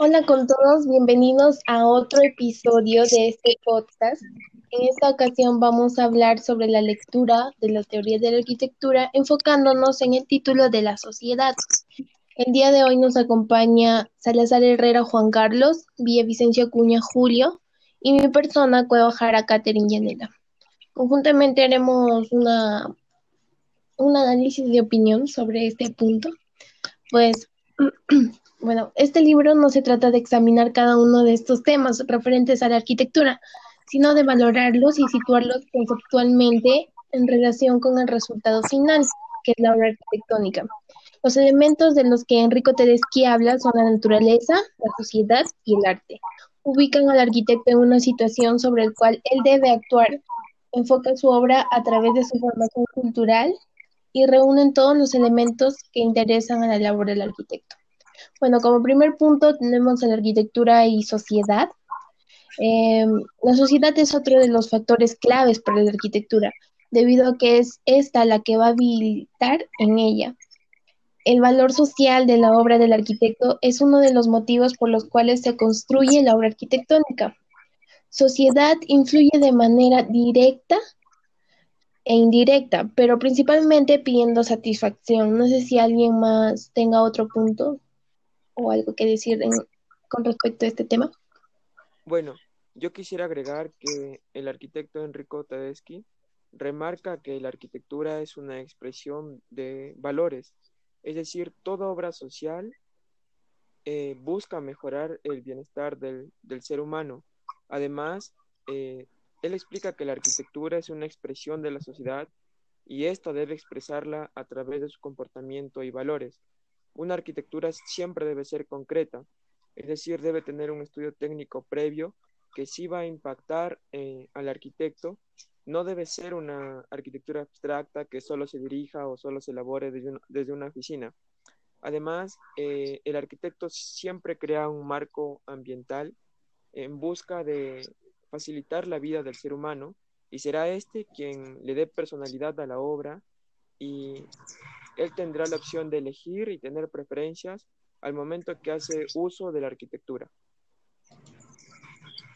Hola con todos, bienvenidos a otro episodio de este podcast. En esta ocasión vamos a hablar sobre la lectura de la teoría de la arquitectura, enfocándonos en el título de la sociedad. El día de hoy nos acompaña Salazar Herrera Juan Carlos, Villavicencio Acuña Julio y mi persona Cueva Jara Catherine Yanela. Conjuntamente haremos una, un análisis de opinión sobre este punto. Pues Bueno, este libro no se trata de examinar cada uno de estos temas referentes a la arquitectura, sino de valorarlos y situarlos conceptualmente en relación con el resultado final, que es la obra arquitectónica. Los elementos de los que Enrico Tedeschi habla son la naturaleza, la sociedad y el arte. Ubican al arquitecto en una situación sobre la cual él debe actuar. Enfoca su obra a través de su formación cultural y reúnen todos los elementos que interesan a la labor del arquitecto. Bueno, como primer punto tenemos la arquitectura y sociedad. Em, la sociedad es otro de los factores claves para la arquitectura, debido a que es esta la que va a habilitar en ella. El valor social de la obra del arquitecto es uno de los motivos por los cuales se construye la obra arquitectónica. Sociedad influye de manera directa e indirecta, pero principalmente pidiendo satisfacción. No sé si alguien más tenga otro punto o algo que decir con respecto a este tema? Bueno, yo quisiera agregar que el arquitecto Enrico Tedeschi remarca que la arquitectura es una expresión de valores, es decir, toda obra social eh, busca mejorar el bienestar del, ser humano. Además, eh, él explica que la arquitectura es una expresión de la sociedad y ésta debe expresarla a través de su comportamiento y valores. Una arquitectura siempre debe ser concreta, es decir, debe tener un estudio técnico previo que sí va a impactar eh, al arquitecto. No debe ser una arquitectura abstracta que solo se dirija o solo se elabore desde, una oficina. Además, eh, el arquitecto siempre crea un marco ambiental en busca de facilitar la vida del ser humano y será este quien le dé personalidad a la obra y él tendrá la opción de elegir y tener preferencias al momento que hace uso de la arquitectura.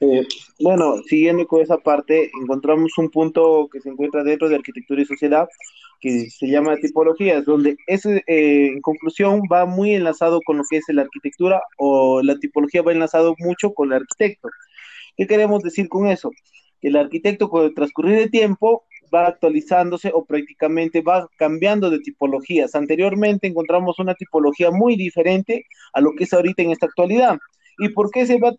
Eh, bueno, siguiendo con esa parte, encontramos un punto que se encuentra dentro de arquitectura y sociedad que se llama tipologías, donde ese, eh, en conclusión va muy enlazado con lo que es la arquitectura o la tipología va enlazado mucho con el arquitecto. ¿Qué queremos decir con eso? Que el arquitecto con el transcurrir de tiempo va actualizándose o prácticamente va cambiando de tipologías. Anteriormente encontramos una tipología muy diferente a lo que es ahorita en esta actualidad. ¿Y por qué se va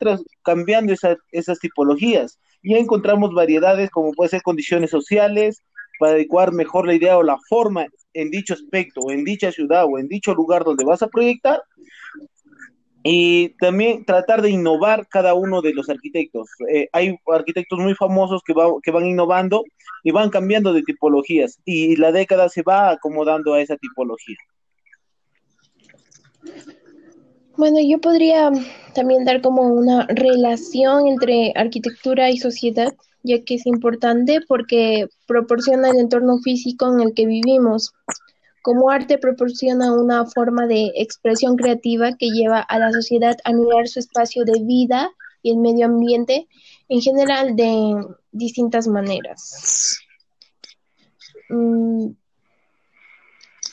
cambiando esas tipologías? Ya encontramos variedades como puede ser condiciones sociales, para adecuar mejor la idea o la forma en dicho aspecto, o en dicha ciudad, o en dicho lugar donde vas a proyectar, y también tratar de innovar cada uno de los arquitectos. Eh, hay arquitectos muy famosos que, que van innovando y van cambiando de tipologías y la década se va acomodando a esa tipología. Bueno, yo podría también dar como una relación entre arquitectura y sociedad, ya que es importante porque proporciona el entorno físico en el que vivimos. Como arte proporciona una forma de expresión creativa que lleva a la sociedad a mirar su espacio de vida y el medio ambiente en general de distintas maneras. Mm,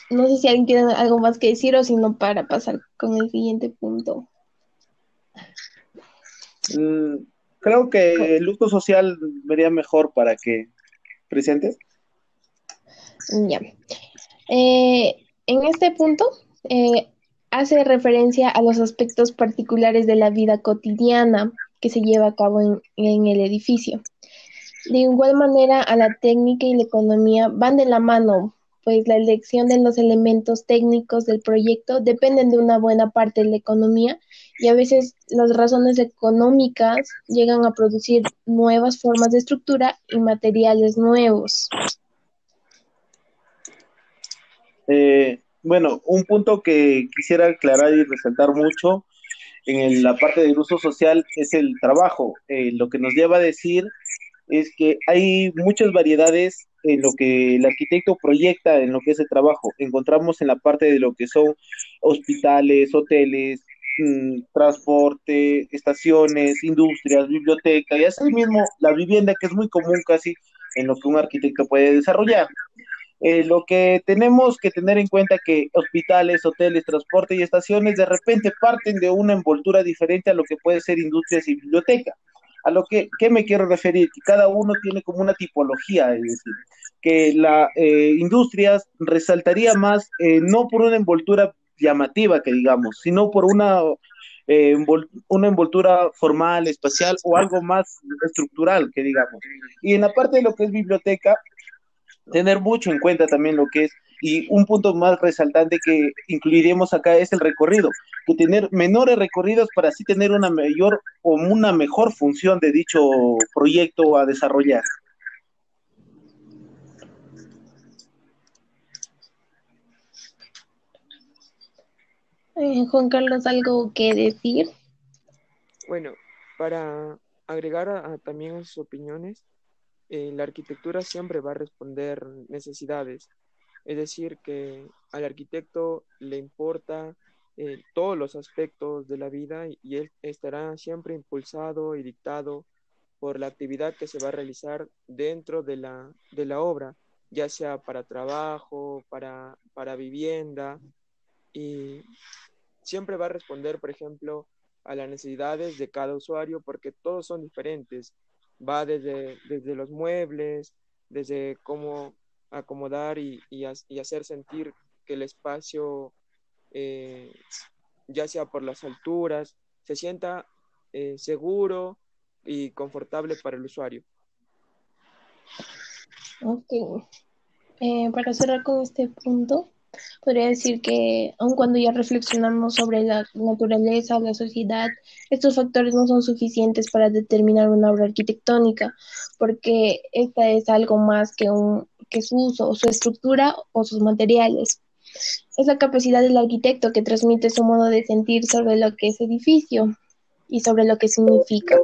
no sé si alguien tiene algo más que decir o si no para pasar con el siguiente punto. Mm, creo que el uso social vería mejor para que presentes. Ya. Eh, en este punto eh, hace referencia a los aspectos particulares de la vida cotidiana que se lleva a cabo en, el edificio. De igual manera, a la técnica y la economía van de la mano, pues la elección de los elementos técnicos del proyecto dependen de una buena parte de la economía y a veces las razones económicas llegan a producir nuevas formas de estructura y materiales nuevos. Eh, bueno, un punto que quisiera aclarar y resaltar mucho en la parte del uso social es el trabajo. Eh, lo que nos lleva a decir es que hay muchas variedades en lo que el arquitecto proyecta en lo que es el trabajo. Encontramos en la parte de lo que son hospitales, hoteles, mm, transporte, estaciones, industrias, biblioteca y así mismo la vivienda que es muy común casi en lo que un arquitecto puede desarrollar. Eh, lo que tenemos que tener en cuenta que hospitales, hoteles, transporte y estaciones de repente parten de una envoltura diferente a lo que puede ser industrias y biblioteca. A lo que ¿qué me quiero referir, que cada uno tiene como una tipología, es decir, que la eh, industrias resaltaría más eh, no por una envoltura llamativa, que digamos, sino por una, eh, una envoltura formal, espacial o algo más estructural, que digamos. Y en la parte de lo que es biblioteca, tener mucho en cuenta también lo que es, y un punto más resaltante que incluiremos acá es el recorrido, que tener menores recorridos para así tener una mayor o una mejor función de dicho proyecto a desarrollar. Eh, Juan Carlos, ¿algo que decir? Bueno, para agregar a, también a sus opiniones, eh, la arquitectura siempre va a responder necesidades. Es decir, que al arquitecto le importa eh, todos los aspectos de la vida y, él estará siempre impulsado y dictado por la actividad que se va a realizar dentro de la, de la obra, ya sea para trabajo, para, para vivienda, y siempre va a responder, por ejemplo, a las necesidades de cada usuario porque todos son diferentes va desde, desde los muebles, desde cómo acomodar y, y, hacer sentir que el espacio, eh, ya sea por las alturas, se sienta eh, seguro y confortable para el usuario. Ok. Eh, para cerrar con este punto, Podría decir que, aun cuando ya reflexionamos sobre la naturaleza o la sociedad, estos factores no son suficientes para determinar una obra arquitectónica, porque esta es algo más que, un, que su uso, su estructura o sus materiales. Es la capacidad del arquitecto que transmite su modo de sentir sobre lo que es edificio y sobre lo que significa.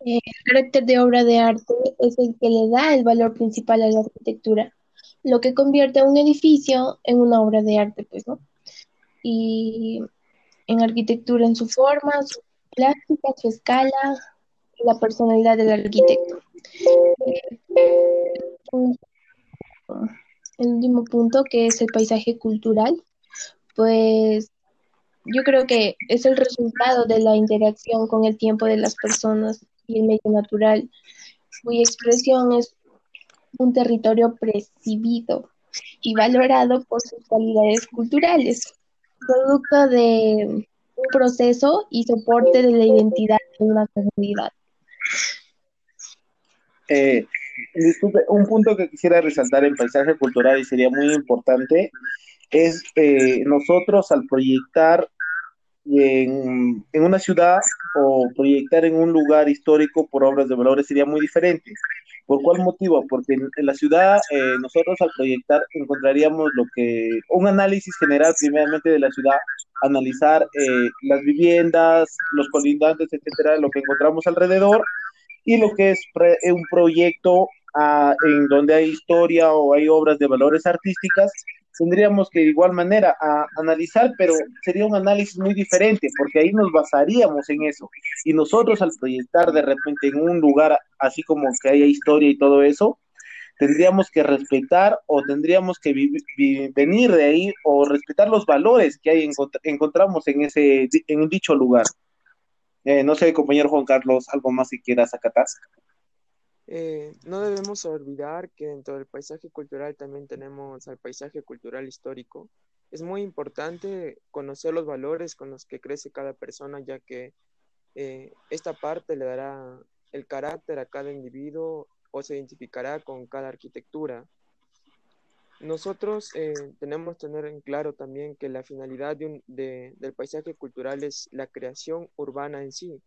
El carácter de obra de arte es el que le da el valor principal a la arquitectura lo que convierte a un edificio en una obra de arte, pues, ¿no? Y en arquitectura, en su forma, su plástica, su escala, la personalidad del arquitecto. El último punto, que es el paisaje cultural, pues yo creo que es el resultado de la interacción con el tiempo de las personas y el medio natural, cuya expresión es un territorio percibido y valorado por sus cualidades culturales, producto de un proceso y soporte de la identidad de una comunidad. Eh, un punto que quisiera resaltar en paisaje cultural y sería muy importante es eh, nosotros al proyectar en, una ciudad o proyectar en un lugar histórico por obras de valores sería muy diferente. ¿Por cuál motivo? Porque en, la ciudad eh, nosotros al proyectar encontraríamos lo que, un análisis general primeramente de la ciudad, analizar eh, las viviendas, los colindantes, etcétera, lo que encontramos alrededor y lo que es un proyecto ah, en donde hay historia o hay obras de valores artísticas tendríamos que de igual manera a analizar, pero sería un análisis muy diferente, porque ahí nos basaríamos en eso. Y nosotros al proyectar de repente en un lugar así como que haya historia y todo eso, tendríamos que respetar o tendríamos que venir de ahí o respetar los valores que hay encontramos en ese en dicho lugar. Eh, no sé, compañero Juan Carlos, algo más que quieras acatar. Eh, no debemos olvidar que dentro del paisaje cultural también tenemos al paisaje cultural histórico. Es muy importante conocer los valores con los que crece cada persona, ya que eh, esta parte le dará el carácter a cada individuo o se identificará con cada arquitectura. Nosotros eh, tenemos que tener en claro también que la finalidad del paisaje cultural es la creación urbana en sí,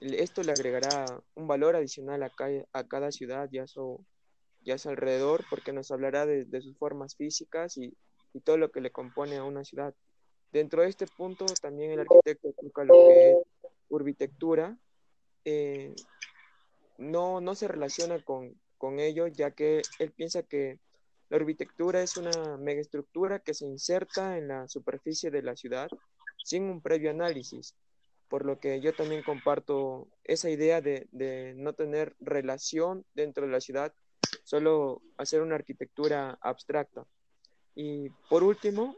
esto le agregará un valor adicional a, a cada ciudad ya su, ya su alrededor, porque nos hablará de, sus formas físicas y, todo lo que le compone a una ciudad. Dentro de este punto, también el arquitecto toca lo que es urbitectura. Eh, no, no se relaciona con, con ello, ya que él piensa que la urbitectura es una megaestructura que se inserta en la superficie de la ciudad sin un previo análisis, por lo que yo también comparto esa idea de, no tener relación dentro de la ciudad, solo hacer una arquitectura abstracta. Y por último,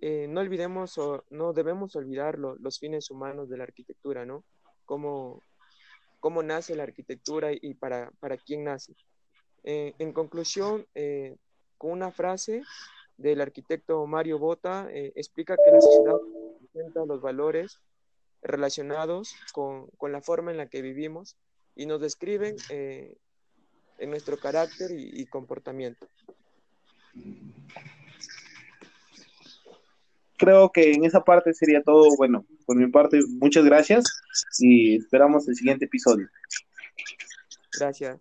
eh, no olvidemos o no debemos olvidar los fines humanos de la arquitectura, ¿no? Cómo, cómo nace la arquitectura y para, para quién nace. Eh, en conclusión, eh, con una frase del arquitecto Mario Bota, explica que la sociedad presenta los valores relacionados con, con, la forma en la que vivimos y nos describen en nuestro carácter y comportamiento creo que en esa parte sería todo. Bueno, por mi parte, muchas gracias y esperamos el siguiente episodio. Gracias.